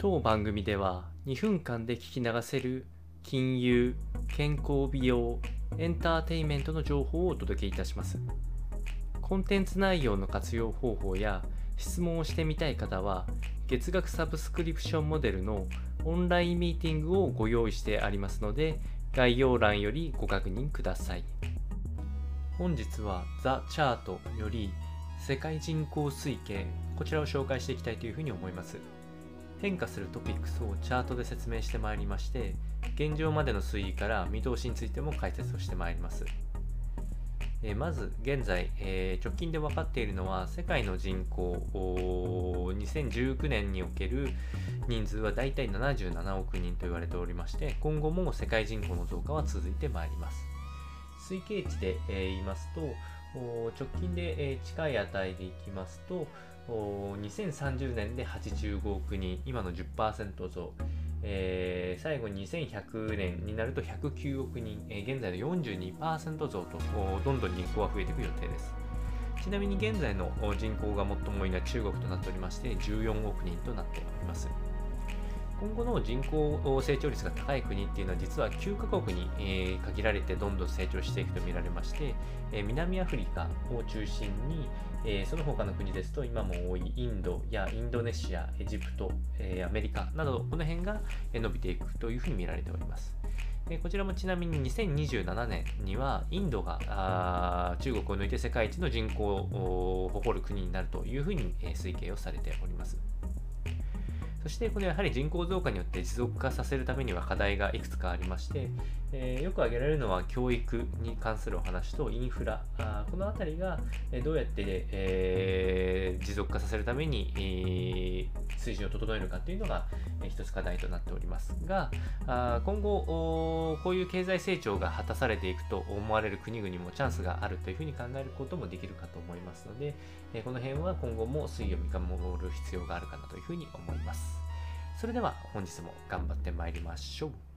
当番組では2分間で聞き流せる金融、健康美容、エンターテインメントの情報をお届けいたします。コンテンツ内容の活用方法や質問をしてみたい方は月額サブスクリプションモデルのオンラインミーティングをご用意してありますので概要欄よりご確認ください。本日はザ・チャートより世界人口推計こちらを紹介していきたいというふうに思います。変化するトピックスをチャートで説明してまいりまして現状までの推移から見通しについても解説をしてまいります、え、まず現在、え、直近で分かっているのは世界の人口2019年における人数はだいたい77億人と言われておりまして今後も世界人口の増加は続いてまいります。推計値で、え、言いますと直近で、近い値でいきますと2030年で85億人、今の10%増、えー、最後に2100年になると109億人、現在の42%増とどんどん人口は増えていく予定です。ちなみに現在の人口が最も多いのは中国となっておりまして14億人となっております。今後の人口成長率が高い国っていうのは実は9カ国に、限られてどんどん成長していくと見られまして、南アフリカを中心に、その他の国ですと今も多いインドやインドネシア、エジプト、アメリカなどこの辺が伸びていくというふうに見られております。こちらもちなみに2027年にはインドが中国を抜いて世界一の人口を誇る国になるというふうに推計をされております。そしてこれやはり人口増加によって持続化させるためには課題がいくつかありまして、えー、よく挙げられるのは教育に関するお話とインフラ、あこの辺りがどうやって、えー、持続化させるために、えー、水準を整えるかというのが、えー、一つ課題となっておりますが、あ今後こういう経済成長が果たされていくと思われる国々もチャンスがあるというふうに考えることもできるかと思いますので、えこの辺は今後も推移を見守る必要があるかなというふうに思います。それでは本日も頑張ってまいりましょう。